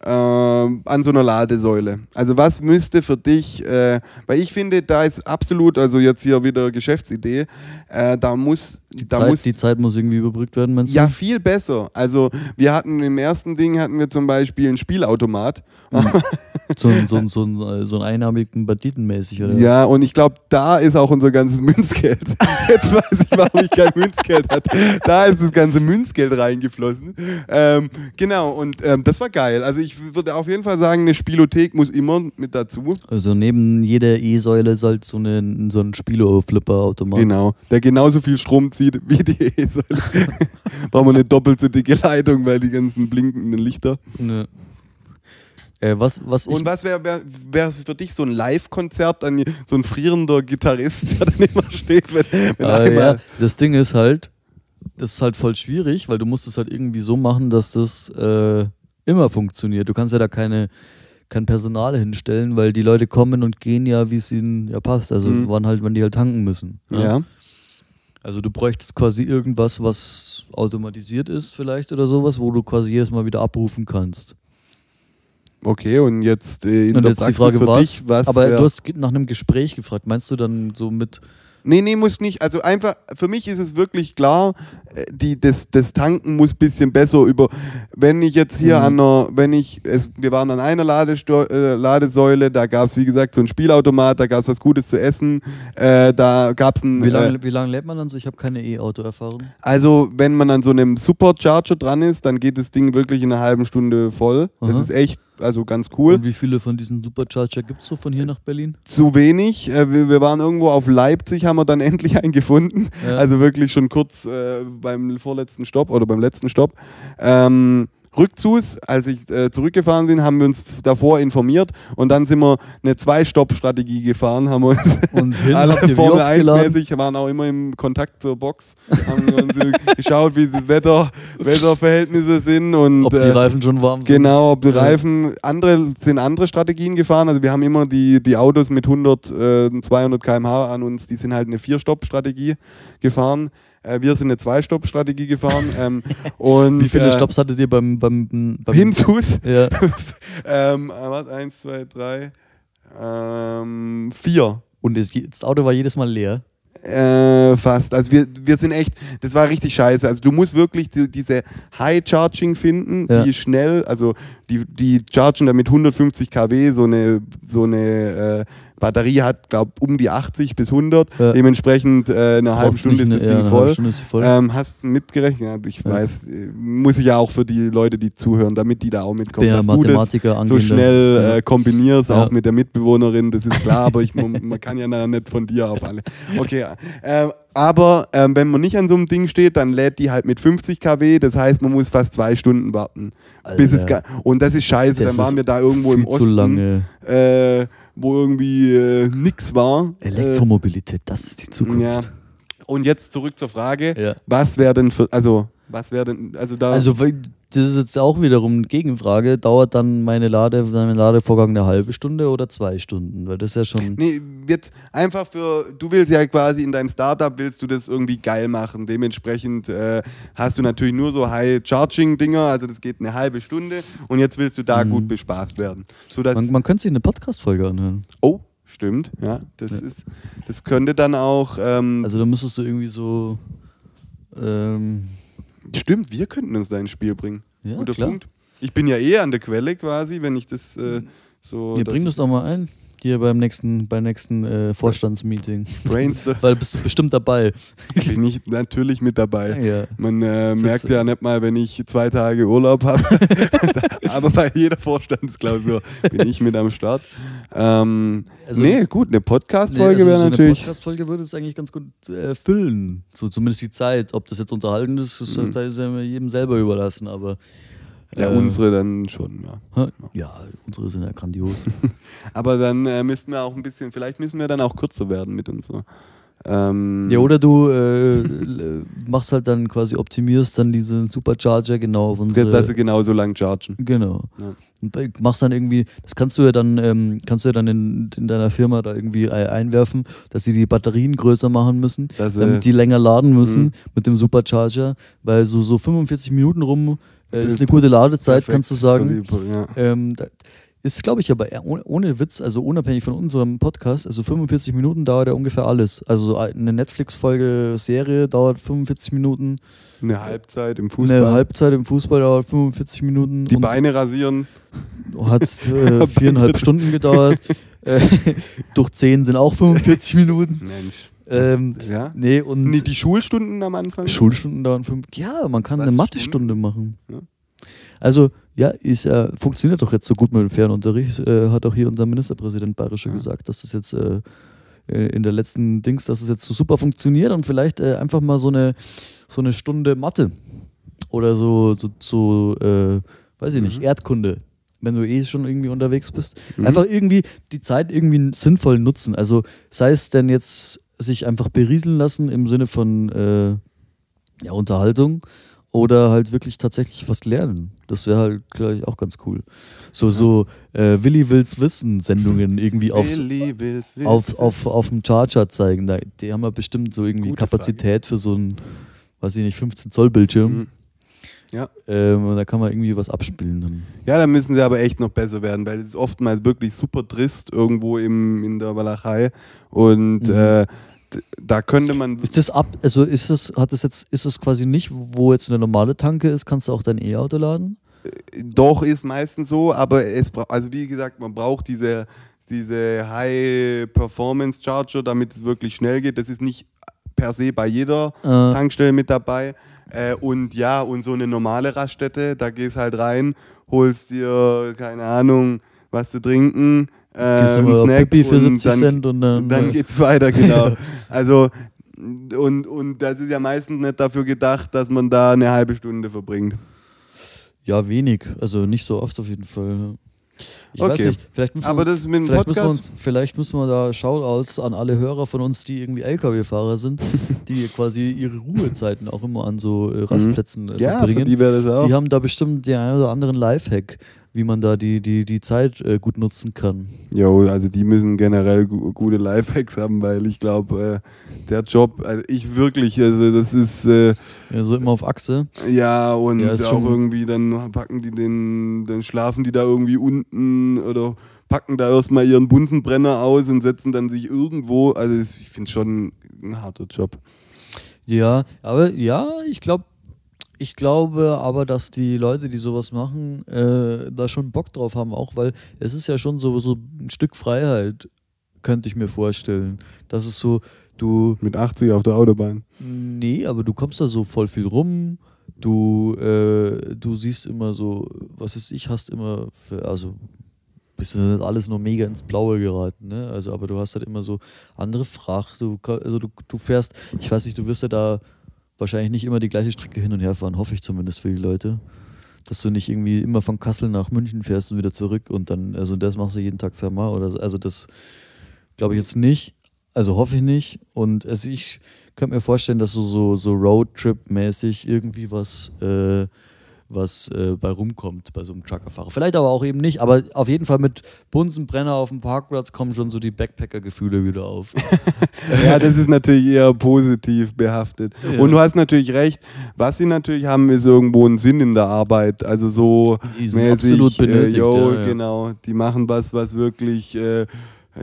ähm, an so einer Ladesäule? Also was müsste für dich, äh, weil ich finde, da ist absolut, also jetzt hier wieder Geschäftsidee, äh, da muss, Die, da Zeit, muss die Zeit muss irgendwie überbrückt werden, meinst du? ja, viel besser. Also wir hatten im ersten Ding hatten wir zum Beispiel einen Spielautomat. So, ein- so, so, so ein einnahmigen Banditenmäßig, oder? Ja, und ich glaube, da ist auch unser ganzes Münzgeld. Jetzt weiß ich, warum ich kein Münzgeld hatte. Da ist das ganze Münzgeld reingeflossen. Ähm, genau, und ähm, das war geil. Also ich würde auf jeden Fall sagen, eine Spielothek muss immer mit dazu. Also neben jeder E-Säule halt so, eine, so ein Spilo-Flipper-Automat. Genau. Der genauso viel Strom zieht wie die E-Säule. Brauchen wir eine doppelt so dicke Leitung, weil die ganzen blinkenden Lichter. Ja. Äh, was, was Und was wäre wär, wär für dich so ein Live-Konzert, so ein frierender Gitarrist, der dann immer steht, wenn, wenn einmal. ja, das Ding ist halt, das ist halt voll schwierig, weil du musst es halt irgendwie so machen, dass das äh, immer funktioniert. Du kannst ja da keine, kein Personal hinstellen, weil die Leute kommen und gehen ja, wie es ihnen ja passt. Also Mhm. wann halt, wann die halt tanken müssen. ne? Ja. Also du bräuchtest quasi irgendwas, was automatisiert ist vielleicht oder sowas, wo du quasi jedes Mal wieder abrufen kannst. Okay, und jetzt äh, in und der jetzt die Praxis Frage für was, dich, was aber du hast nach einem Gespräch gefragt. Meinst du dann so mit Nee, nee, muss nicht. Also einfach, für mich ist es wirklich klar, die, das, das Tanken muss ein bisschen besser über. Wenn ich jetzt hier Mhm. an einer, wenn ich, es, wir waren an einer Ladesto äh, Ladesäule, da gab es wie gesagt so ein Spielautomat, da gab es was Gutes zu essen, äh, da gab es ein. wie äh, lange wie lang lädt man dann so? Ich habe keine E-Auto-Erfahrung. Also, wenn man an so einem Supercharger dran ist, dann geht das Ding wirklich in einer halben Stunde voll. Das Aha. ist echt, also ganz cool. Und wie viele von diesen Supercharger gibt es so von hier nach Berlin? Zu wenig. Äh, wir, wir waren irgendwo auf Leipzig, haben wir dann endlich einen gefunden. Ja. Also wirklich schon kurz äh, beim vorletzten Stopp oder beim letzten Stopp. Ähm, Rückzus, als ich äh, zurückgefahren bin, haben wir uns davor informiert und dann sind wir eine Zwei-Stopp-Strategie gefahren, haben wir uns Und hin alle Formel oft 1 geladen? mäßig, waren auch immer im Kontakt zur Box, haben wir uns geschaut, wie das Wetter, Wetterverhältnisse sind und Ob die äh, Reifen schon warm sind? Genau, ob die. Reifen, andere sind andere Strategien gefahren. Also wir haben immer die, die Autos mit 100, äh, 200 km/h an uns, die sind halt eine Vier-Stopp-Strategie gefahren. Äh, wir sind eine Zwei-Stopp-Strategie gefahren. ähm, und, Wie viele äh, Stopps hattet ihr beim, beim, beim Hinzus? Ja. ähm, äh, eins, zwei, drei, ähm, vier. Und das, das Auto war jedes Mal leer. Äh, fast. Also wir, wir sind echt, das war richtig scheiße. Also du musst wirklich die, diese High Charging finden, Ja. die schnell, also die, die chargen da mit 150 kW, so eine, so eine äh, Batterie hat, glaube um die 80 bis 100. Ja. Dementsprechend äh, eine halbe Stunde ist das eine- ja, Ding eine halbe voll. Stunde ist sie voll. Ähm, hast du mitgerechnet? Ich Ja. weiß, muss ich ja auch für die Leute, die zuhören, damit die da auch mitkommen. Der das Mathematiker so angehende. schnell äh, kombinierst, auch mit der Mitbewohnerin, das ist klar, aber ich, man, kann ja nicht von dir auf alle. Okay, äh, aber ähm, wenn man nicht an so einem Ding steht, dann lädt die halt mit 50 kW, das heißt, man muss fast zwei Stunden warten. Bis es und das ist scheiße, das dann waren ist wir da irgendwo im zu Osten, lange. äh, wo irgendwie äh, nix war. Äh, Elektromobilität, das ist die ja. Zukunft. Und jetzt zurück zur Frage, Ja. was wäre denn für, also, was wäre denn, also da... Also das ist jetzt auch wiederum eine Gegenfrage. Dauert dann meine Lade, mein Ladevorgang eine halbe Stunde oder zwei Stunden? Weil das ist ja schon. Nee, jetzt einfach für, du willst ja quasi in deinem Startup, willst du das irgendwie geil machen. Dementsprechend äh, hast du natürlich nur so High-Charging-Dinger, also das geht eine halbe Stunde und jetzt willst du da Mhm. gut bespaßt werden. Sodass, Man, man könnte sich eine Podcast-Folge anhören. oh, stimmt, ja, das Ja. ist, das könnte dann auch, ähm, Also da müsstest du irgendwie so. Ähm, stimmt, wir könnten uns da ins Spiel bringen. ja, Guter klar. Punkt. Ich bin ja eh an der Quelle quasi, wenn ich das äh, so... Wir bringen das doch mal ein. Hier beim nächsten, beim nächsten äh, Vorstandsmeeting. Brainstorm. Weil bist du bestimmt dabei. Bin ich natürlich mit dabei. Ja. Man äh, merkt ist- ja nicht mal, wenn ich zwei Tage Urlaub habe. Aber bei jeder Vorstandsklausur bin ich mit am Start. Ähm, Also- nee, gut, eine Nee, Podcast-Folge also wäre so eine natürlich. Podcast-Folge würde es eigentlich ganz gut äh, füllen. So zumindest die Zeit. Ob das jetzt unterhalten ist, ist Mhm. da ist ja jedem selber überlassen. Aber ja, äh, unsere dann schon, ja. ja, unsere sind ja grandios. Aber dann äh, müssten wir auch ein bisschen, vielleicht müssen wir dann auch kürzer werden mit uns. So. Ähm, ja, oder du äh, l- machst halt dann quasi, optimierst dann diesen Supercharger genau auf Jetzt unsere. also genauso lang chargen. Genau. Ja. Und machst dann irgendwie, das kannst du ja dann, ähm, kannst du ja dann in, in deiner Firma da irgendwie äh, einwerfen, dass sie die Batterien größer machen müssen, Dass, äh, damit die länger laden müssen Mhm. mit dem Supercharger, weil so, so 45 Minuten rum äh, ist Das- eine gute Ladezeit, perfekt kannst du sagen. Ja. Ähm, da ist, glaube ich, aber eher ohne, ohne Witz, also unabhängig von unserem Podcast, also 45 Minuten dauert ja ungefähr alles. Also so eine Netflix-Folge, Serie dauert 45 Minuten, Eine Halbzeit im Fußball. eine Halbzeit im Fußball dauert 45 Minuten. die Beine rasieren. hat äh, viereinhalb Stunden gedauert. Äh, durch 10 sind auch 45 Minuten. Mensch. Ähm, ja? Nee, und Nee, die Schulstunden am Anfang? Schulstunden dauern fünf. Ja, man kann Was, eine Mathestunde machen. Ja. Also, ja, ist, äh, funktioniert doch jetzt so gut mit dem Fernunterricht. Äh, hat auch hier unser Ministerpräsident Bayerischer Ja. gesagt, dass das jetzt äh, äh, in der letzten Dings, dass es jetzt so super funktioniert und vielleicht äh, einfach mal so eine, so eine Stunde Mathe oder so, so, so äh, weiß ich nicht, Mhm. Erdkunde. Wenn du eh schon irgendwie unterwegs bist. Mhm. Einfach irgendwie die Zeit irgendwie sinnvoll nutzen. Also sei es denn jetzt sich einfach berieseln lassen im Sinne von ja, Unterhaltung oder halt wirklich tatsächlich was lernen. Das wäre halt, glaube ich, auch ganz cool. So, so äh, Willi will's wissen Sendungen irgendwie aufs, Willi will's wissen. auf, auf, auf dem Charger zeigen. Da, die haben ja bestimmt so irgendwie Gute Kapazität für so ein, weiß ich nicht, 15 Zoll Bildschirm. Mhm. Ja. Ähm, und da kann man irgendwie was abspielen. Dann. Ja, da müssen sie aber echt noch besser werden, weil es ist oftmals wirklich super trist irgendwo im, in der Walachei. Und Mhm. äh, da könnte man. Ist das ab, also ist das, hat das jetzt, ist das quasi nicht, wo jetzt eine normale Tanke ist, kannst du auch dein E-Auto laden? Doch, ist meistens so, aber es bra- also wie gesagt, man braucht diese, diese High-Performance-Charger, damit es wirklich schnell geht. Das ist nicht per se bei jeder Äh, Tankstelle mit dabei. Äh, und ja, und so eine normale Raststätte, da gehst halt rein, holst dir, keine Ahnung, was zu trinken, äh, einen Snack Pippi für und 70 dann, Cent und dann, dann geht's weiter, genau. Also, und, und das ist ja meistens nicht dafür gedacht, dass man da eine halbe Stunde verbringt. ja, wenig. Also nicht so oft auf jeden Fall. Ich weiß Okay. nicht. Vielleicht müssen Aber wir, das mit dem vielleicht müssen, wir Podcast. uns, vielleicht müssen wir da Shoutouts an alle Hörer von uns, die irgendwie LKW-Fahrer sind, die quasi ihre Ruhezeiten auch immer an so äh, Rastplätzen äh, ja, für verbringen. die wäre das auch. Die haben da bestimmt den einen oder anderen Lifehack, wie man da die, die, die Zeit äh, gut nutzen kann. Jo, also die müssen generell gu gute Lifehacks haben, weil ich glaube, äh, der Job, also ich wirklich, also das ist äh, Ja, so immer auf Achse. ja und Ja, auch irgendwie dann packen die den, dann schlafen die da irgendwie unten oder packen da erstmal ihren Bunsenbrenner aus und setzen dann sich irgendwo. Also ich finde schon ein harter Job. Ja, aber ja, ich glaube, ich glaube aber, dass die Leute, die sowas machen, äh, da schon Bock drauf haben, auch weil es ist ja schon so, so ein Stück Freiheit, könnte ich mir vorstellen. Das ist so, du, Mit 80 auf der Autobahn. nee, aber du kommst da so voll viel rum, du, äh, du siehst immer so, was ist ich, hast immer, für, also bist du nicht alles nur mega ins Blaue geraten, ne? Also, aber du hast halt immer so andere Fracht, du, also du, du fährst, ich weiß nicht, du wirst ja da wahrscheinlich nicht immer die gleiche Strecke hin und her fahren, hoffe ich zumindest für die Leute. Dass du nicht irgendwie immer von Kassel nach München fährst und wieder zurück und dann, also das machst du jeden Tag zweimal oder so. Also das glaube ich jetzt nicht. Also hoffe ich nicht. Und also ich könnte mir vorstellen, dass du so, so Roadtrip-mäßig irgendwie was, äh, was äh, bei rumkommt bei so einem Truckerfahrer. Vielleicht aber auch eben nicht, aber auf jeden Fall mit Bunsenbrenner auf dem Parkplatz kommen schon so die Backpacker-Gefühle wieder auf. ja, das ist natürlich eher positiv behaftet. Ja. Und du hast natürlich recht, was sie natürlich haben, ist irgendwo ein Sinn in der Arbeit. Also so mäßig, absolut benötigt. Äh, yo, ja, ja. genau, die machen was, was wirklich äh,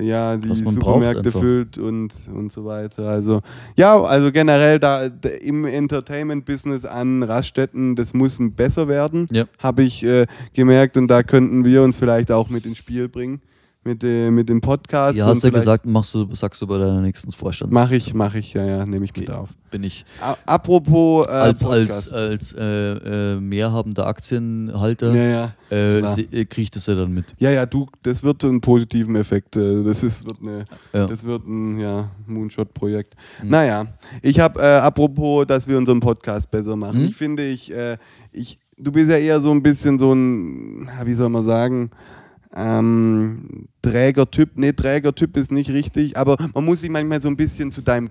ja, die Supermärkte füllt und, und so weiter. Also ja, also generell da im Entertainment-Business an Raststätten, das muss besser werden, Ja. habe ich äh, gemerkt und da könnten wir uns vielleicht auch mit ins Spiel bringen. Mit, äh, mit dem Podcast. Ja, hast du ja gesagt, machst du, sagst du bei deiner nächsten Vorstands. Mach ich, mach ich, ja, ja, nehme ich mit Okay. auf. Bin ich A apropos äh, als, als, Podcast. als äh, äh, mehrhabender Aktienhalter ja, ja. äh, äh, krieg ich das ja dann mit. Ja, ja, du, das wird einen positiven Effekt. äh, Das ist, wird eine, Ja. das wird ein ja, Moonshot-Projekt. Mhm. Naja, ich habe, äh, apropos, dass wir unseren Podcast besser machen. Mhm. Ich finde, ich, ich, du bist ja eher so ein bisschen so ein, wie soll man sagen, ähm, Trägertyp. Nee, Trägertyp ist nicht richtig, aber man muss sich manchmal so ein bisschen zu deinem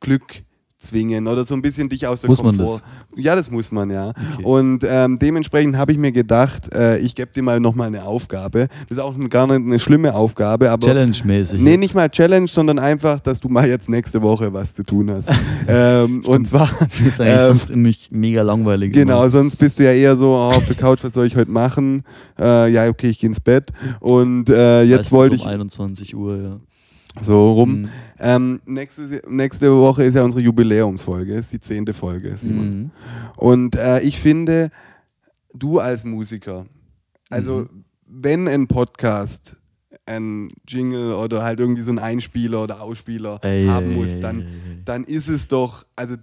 Glück zwingen oder so ein bisschen dich aus der Muss man Komfort. Ja, das muss man, ja. Okay. Und ähm, dementsprechend habe ich mir gedacht, äh, ich gebe dir mal nochmal eine Aufgabe. Das ist auch gar nicht eine schlimme Aufgabe, aber. Challenge-mäßig. Nee, jetzt. nicht mal Challenge, sondern einfach, dass du mal jetzt nächste Woche was zu tun hast. ähm, und zwar, Das ist eigentlich ähm, sonst mich mega langweilig. genau, immer. sonst bist du ja eher so oh, auf der Couch, was soll ich heute machen? Äh, ja, okay, ich gehe ins Bett. Und äh, jetzt wollte um ich 21 Uhr, ja. So rum. Mhm. Ähm, nächste, nächste Woche ist ja unsere Jubiläumsfolge, ist die zehnte Folge, Simon. Mhm. Und äh, ich finde, du als Musiker, also Mhm. wenn ein Podcast ein Jingle oder halt irgendwie so ein Einspieler oder Ausspieler Ey, haben muss, dann, dann ist es doch, also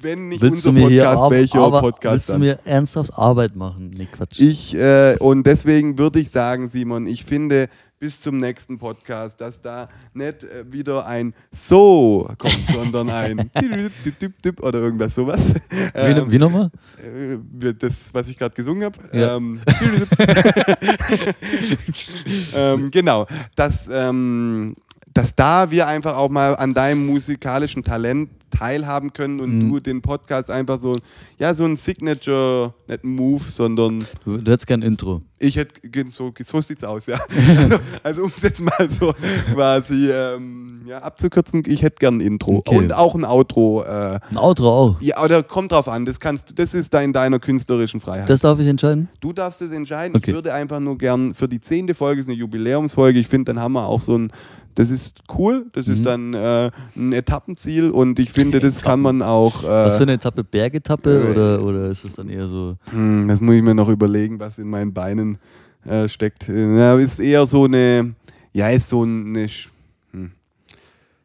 wenn nicht Willst du unser Podcast, welcher aber, Podcast willst du dann? mir ernsthaft Arbeit machen? Nee, Quatsch. Ich, äh, und deswegen würde ich sagen, Simon, ich finde bis zum nächsten Podcast, dass da nicht äh, wieder ein So kommt, sondern ein oder irgendwas sowas. wie, Ähm, wie nochmal? äh, das, was ich gerade gesungen habe. Ja. Ähm, ähm, genau, dass, ähm, dass da wir einfach auch mal an deinem musikalischen Talent teilhaben können und Mhm. du den Podcast einfach so, ja, so ein Signature, nicht ein Move, sondern Du, du hättest gern ein Intro. ich hätte, so, so sieht's aus, ja. also, also um es jetzt mal so quasi ähm, ja, abzukürzen, ich hätte gern ein Intro Okay. und auch ein Outro. Äh, Ein Outro auch. ja, oder kommt drauf an, das kannst du, das ist da in deiner künstlerischen Freiheit. Das darf ich entscheiden? du darfst es entscheiden. Okay. Ich würde einfach nur gern für die zehnte Folge, ist eine Jubiläumsfolge, ich finde, dann haben wir auch so ein, das ist cool, das Mhm. ist dann äh, ein Etappenziel und ich finde, das kann man auch. Äh, Was für eine Etappe? Bergetappe äh, oder, oder ist es dann eher so. Hm, das muss ich mir noch überlegen, was in meinen Beinen äh, steckt. Ja, ist eher so eine, ja, ist so eine, hm.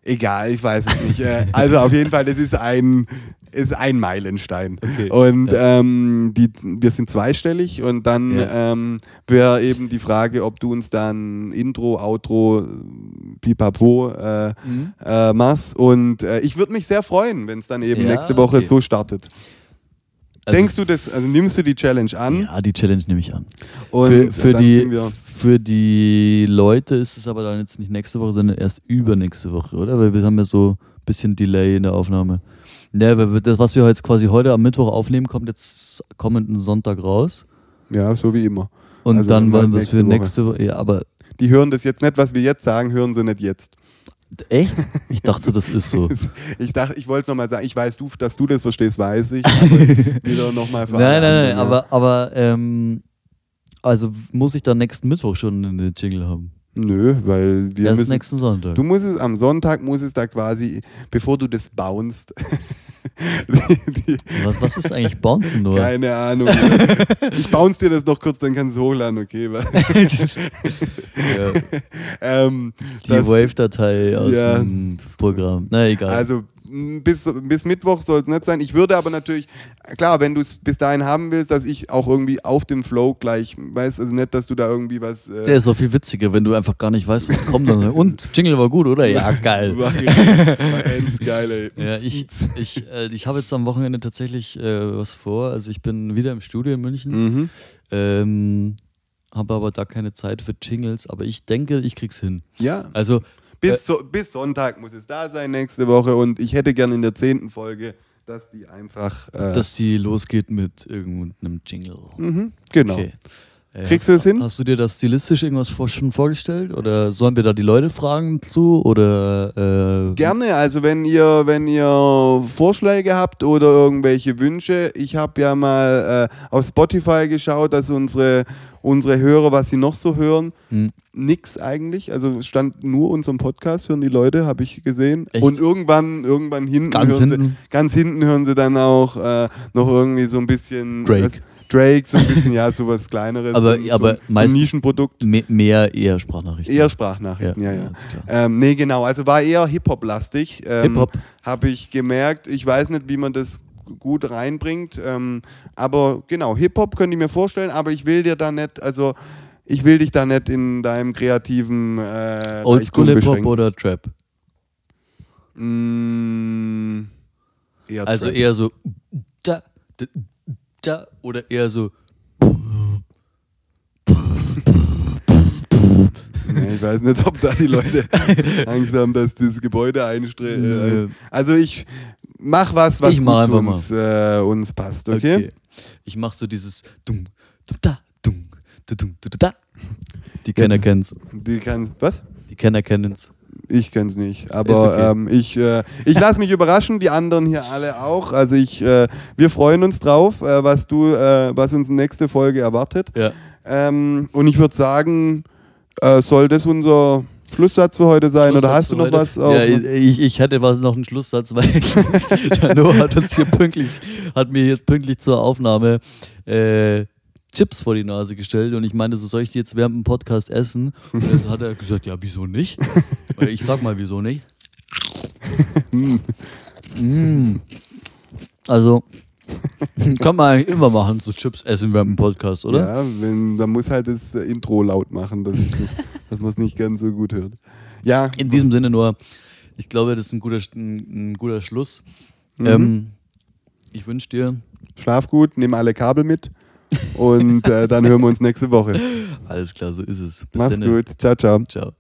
egal, ich weiß es nicht. Äh, also auf jeden Fall, das ist ein, ist ein Meilenstein. Okay, Und ähm, die, wir sind zweistellig und dann Ja. ähm, wäre eben die Frage, ob du uns dann Intro, Outro, Pipapo äh, Mhm. äh, machst. Und äh, ich würde mich sehr freuen, wenn es dann eben Ja, nächste Woche okay. so startet. Also Denkst du das, also nimmst du die Challenge an? Ja, die Challenge nehme ich an. Und für, für, die, für die Leute ist es aber dann jetzt nicht nächste Woche, sondern erst übernächste Woche, oder? Weil wir haben ja so bisschen Delay in der Aufnahme. Ja, wir- das, was wir jetzt quasi heute am Mittwoch aufnehmen, kommt jetzt kommenden Sonntag raus. ja, so wie immer. Und Also dann dann wollen wir es nächste für Woche. nächste Woche. Ja, aber Die hören das jetzt nicht, was wir jetzt sagen, hören sie nicht jetzt. echt? Ich dachte, das ist so. Ich dachte, ich wollte es nochmal sagen, ich weiß, du, dass du das verstehst, weiß ich. Aber wieder nochmal Nein, nein, nein, ja. aber, aber ähm, also muss ich dann nächsten Mittwoch schon eine Jingle haben. Nö, weil wir Erst müssen. nächsten Sonntag. Du musst es am Sonntag, muss es da quasi, bevor du das bounst. die, die, was, was ist eigentlich Bouncen nur? keine Ahnung. ich bounce dir das noch kurz, dann kannst du hochladen, okay? Ja, ähm, die Wave-Datei aus Ja. dem Programm. Na egal. Also bis, bis Mittwoch soll es nicht sein. Ich würde aber natürlich, klar, wenn du es bis dahin haben willst, dass ich auch irgendwie auf dem Flow gleich weiß, also nicht, dass du da irgendwie was. Äh, Der ist auch viel witziger, wenn du einfach gar nicht weißt, was kommt. Dann und Jingle war gut, oder? Ja, geil. War, war ends geil, ey. Ja, ich, ich, äh, ich habe jetzt am Wochenende tatsächlich äh, was vor. Also ich bin wieder im Studio in München, Mhm. ähm, habe aber da keine Zeit für Jingles. Aber ich denke, ich krieg's hin. Ja, Also bis, so, bis Sonntag muss es da sein nächste Woche und ich hätte gern in der zehnten Folge, dass die einfach. Äh, dass die losgeht mit irgendeinem Jingle. mhm, genau. Okay. Äh, Kriegst du das hin? Hast du dir das stilistisch irgendwas vor, schon vorgestellt? Oder sollen wir da die Leute fragen zu? Oder äh, Gerne, also wenn ihr, wenn ihr Vorschläge habt oder irgendwelche Wünsche, ich habe ja mal äh, auf Spotify geschaut, dass unsere, unsere Hörer, was sie noch so hören, Hm. nix eigentlich. Also stand nur unserem Podcast, hören die Leute, habe ich gesehen. Echt? Und irgendwann, irgendwann hinten, Ganz hören hinten? Sie, ganz hinten hören sie dann auch äh, noch irgendwie so ein bisschen Drake. äh, Drake, so ein bisschen, ja, sowas Kleineres. Aber- so, aber so, so meist- Nischenprodukt. Me mehr eher Sprachnachrichten. Eher Sprachnachrichten, ja, ja. klar. Ähm, nee, genau, also war eher Hip-Hop-lastig. Ähm, Hip-Hop. Habe ich gemerkt. Ich weiß nicht, wie man das gut reinbringt. Ähm, aber genau, Hip-Hop könnte ich mir vorstellen, aber ich will dir da nicht, also ich will dich da nicht in deinem kreativen äh, Oldschool Hip-Hop oder Trap? Mm, eher Also Trap. eher so da, da, da oder eher so ich weiß nicht, ob da die Leute Angst haben, dass das Gebäude einstrahlt. Nö. Also ich mach was, was Ich mach zu uns, äh, uns passt, okay? Ich mach so dieses dumm, dumm, da, dumm, du, dumm, du, du, da. Die Kenner kennen's. Die kann, was? Die Kenner kennen's. Ich kenn's nicht, aber okay. ähm, ich, äh, ich lasse mich überraschen, die anderen hier alle auch. Also ich, äh, wir freuen uns drauf, äh, was du, äh, was uns nächste Folge erwartet. Ja. Ähm, und ich würde sagen, äh, soll das unser Schlusssatz für heute sein? Oder hast du noch was? Auf, Ja, ich, ich hatte was noch einen Schlusssatz, weil Noah hat uns hier pünktlich, hat mir jetzt pünktlich zur Aufnahme äh, Chips vor die Nase gestellt und ich meinte, so soll ich die jetzt während dem Podcast essen? Und dann hat er gesagt, ja, wieso nicht? Ich sag mal, wieso nicht? Mm. Also, kann man eigentlich immer machen, so Chips essen während dem Podcast, oder? Ja, wenn, dann muss halt das äh, Intro laut machen, dass, dass man es nicht ganz so gut hört. Ja, In diesem Sinne nur, ich glaube, das ist ein guter, ein, ein guter Schluss. Mhm. Ähm, ich wünsche dir schlaf gut, nimm alle Kabel mit und äh, dann hören wir uns nächste Woche. alles klar, so ist es. Bis Mach's dann. gut, ciao, ciao. Ciao.